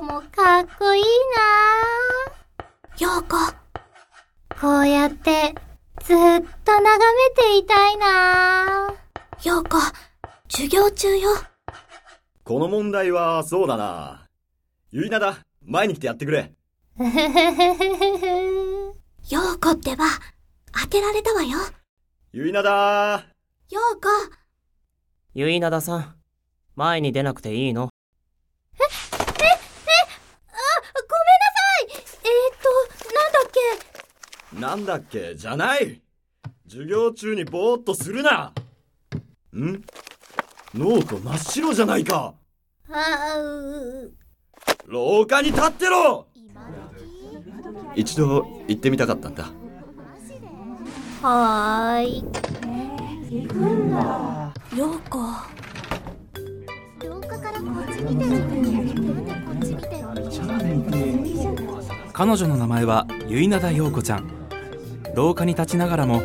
顔もかっこいいなようこ。こうやって、ずっと眺めていたいなようこ、授業中よ。この問題は、そうだな。ゆいなだ。前に来てやってくれ。ようこってば、当てられたわよ。ゆいなだ。ようこ。ゆいなださん、前に出なくていいのあ、ごめんなさいえー、っと、なんだっけなんだっけ？じゃない授業中にぼーっとするなん？ノート真っ白じゃないかあう廊下に立ってろ一度行ってみたかったんだ。はーい。ようこ。廊下からこっち見てる。こっち見てる。彼女の名前はゆいなだ陽子ちゃん廊下に立ちながらも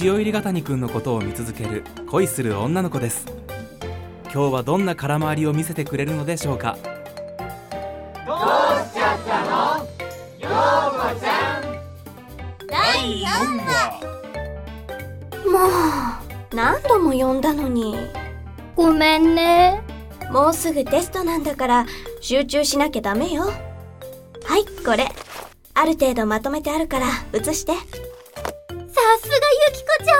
塩入りが谷くんのことを見続ける恋する女の子です今日はどんな空回りを見せてくれるのでしょうか？第4もう、何度も呼んだのに。ごめんね。もうすぐテストなんだから、集中しなきゃダメよ。はい、これ。ある程度まとめてあるから、写して。さすがゆきこちゃん。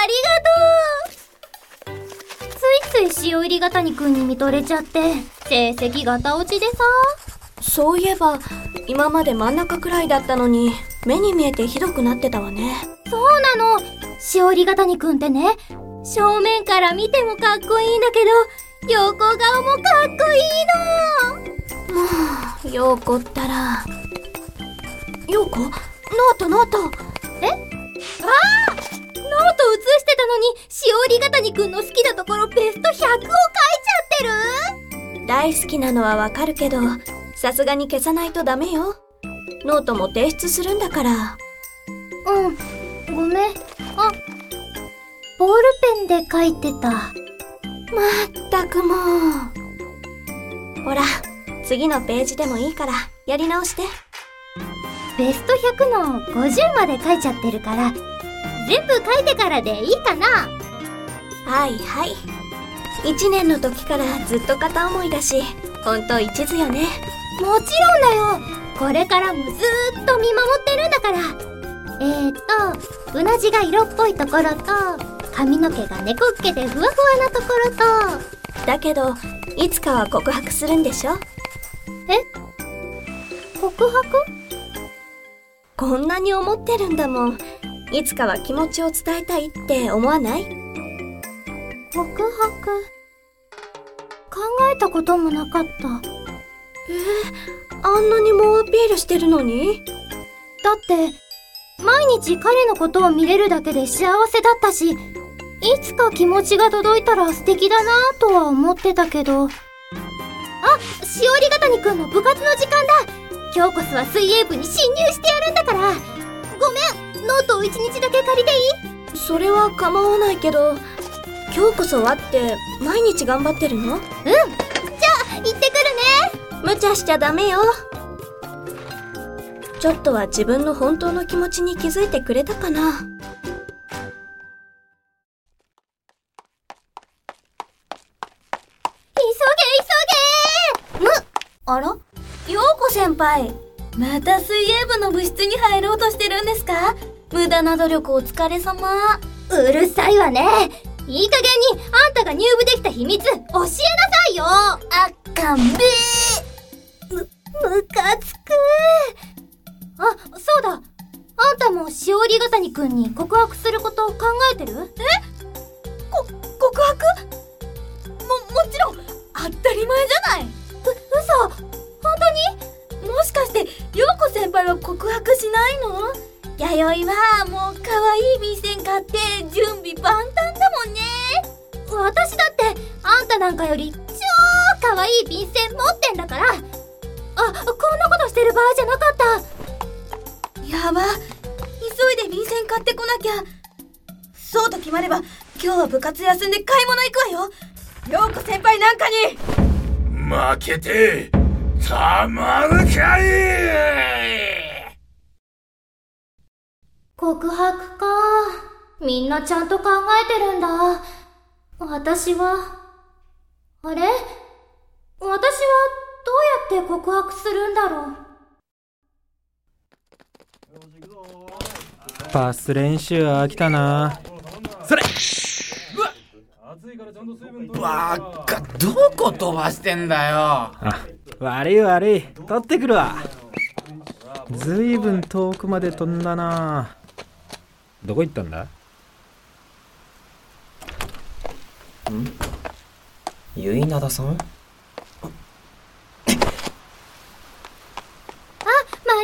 ありがとう。ついつい塩入りが谷くんに見とれちゃって、成績ガタ落ちでさ。そういえば、今まで真ん中くらいだったのに、目に見えてひどくなってたわね。そうなの。塩入りが谷くんってね、正面から見てもかっこいいんだけど、横顔もかっこいいの。ようこったら。ようこノートノートえノート写してたのに、塩入りが谷くんの好きなところベスト100を書いちゃってる？大好きなのはわかるけど、さすがに消さないとダメよ。ノートも提出するんだから。うん、ごめん。あ、ボールペンで書いてた。まったくもう。ほら、次のページでもいいから、やり直して。ベスト100の50まで書いちゃってるから、全部書いてからでいいかな。はいはい。一年の時からずっと片思いだし、ほんと一途よね。もちろんだよ。これからもずーっと見守ってるんだから。えーと、うなじが色っぽいところと、髪の毛が猫っけでふわふわなところと、だけど、いつかは告白するんでしょ？告白？こんなに思ってるんだもん。いつかは気持ちを伝えたいって思わない？告白考えたこともなかった。あんなに猛アピールしてるのに？だって、毎日彼のことを見れるだけで幸せだったし、いつか気持ちが届いたら素敵だなぁとは思ってたけど。あ、しおりがたにくんの部活の時間だ今日こそは水泳部に侵入してやるんだから。ごめんノートを一日だけ借りていい？それは構わないけど、今日こそはって毎日頑張ってるの？行ってくるね。無茶しちゃダメよ。ちょっとは自分の本当の気持ちに気づいてくれたかな。急げ急げ。むあら？先輩。また水泳部の部室に入ろうとしてるんですか？無駄な努力お疲れ様。うるさいわね。いい加減にあんたが入部できた秘密教えなさいよ。あかんべむ、むかつくあ、そうだ。あんたもしおりがたにくんに告白することを考えてる？えうこ先輩は告白しないの？弥生はもう可愛い便箋買って準備万端だもんね。私だってあんたなんかより超可愛い便箋持ってんだからあ、こんなことしてる場合じゃなかったやば。急いで便箋買ってこなきゃ。そうと決まれば、今日は部活休んで買い物行くわよ。ようこ先輩なんかに負けてたまるかい告白か。みんなちゃんと考えてるんだ。私は、あれ？私はどうやって告白するんだろう？パス練習飽きたな。それ！バカどこ飛ばしてんだよ。あ悪い悪い。取ってくるわ。ずいぶん遠くまで飛んだなどこ行ったんだ？ゆいなださん？あ、間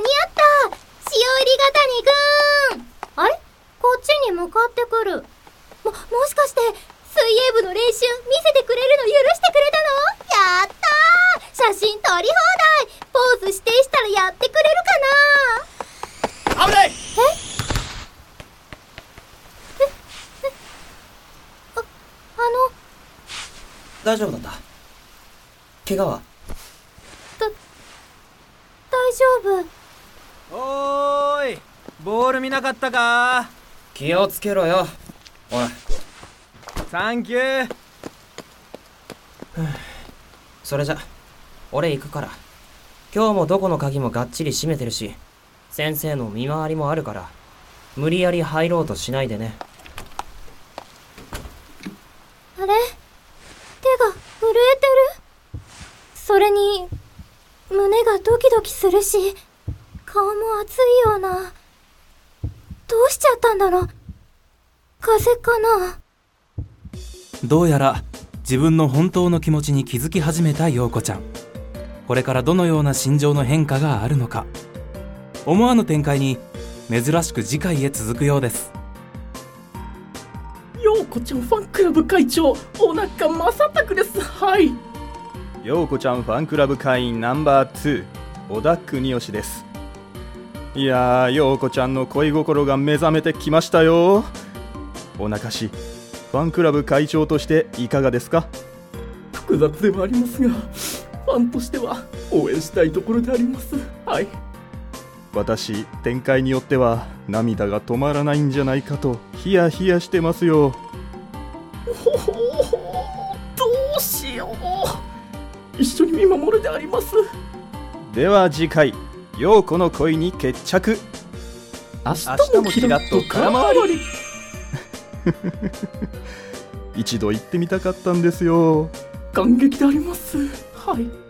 に合った！潮入りが谷くんあれ？こっちに向かってくる。も、もしかして、水泳部の練習見せてくれるの許してくれたの？やったー！写真撮り放題！ポーズ指定したらやってくれるかな？危ない！あの、大丈夫だった？怪我は？大丈夫。おーいボール見なかったか？気をつけろよ。おい。サンキュー。それじゃ俺行くから。今日もどこの鍵もがっちり閉めてるし先生の見回りもあるから無理やり入ろうとしないでね。あれ？手が震えてる。それに、胸がドキドキするし、顔も熱いような。どうしちゃったんだろう。風邪かな。どうやら自分の本当の気持ちに気づき始めた陽子ちゃん。これからどのような心情の変化があるのか。思わぬ展開に珍しく次回へ続くようです。ようこちゃんファンクラブ会長お腹正拓です。はい。ようこちゃんファンクラブ会員ナンバー2小田国義です。いやーようこちゃんの恋心が目覚めてきましたよ。おなかしファンクラブ会長としていかがですか？複雑ではありますがファンとしては応援したいところであります。はい。私展開によっては涙が止まらないんじゃないかとヒヤヒヤしてますよどうしよう。一緒に見守るであります。では次回陽子の恋に決着。明日もキラッと空回り。り。一度行ってみたかったんですよ。感激であります。はい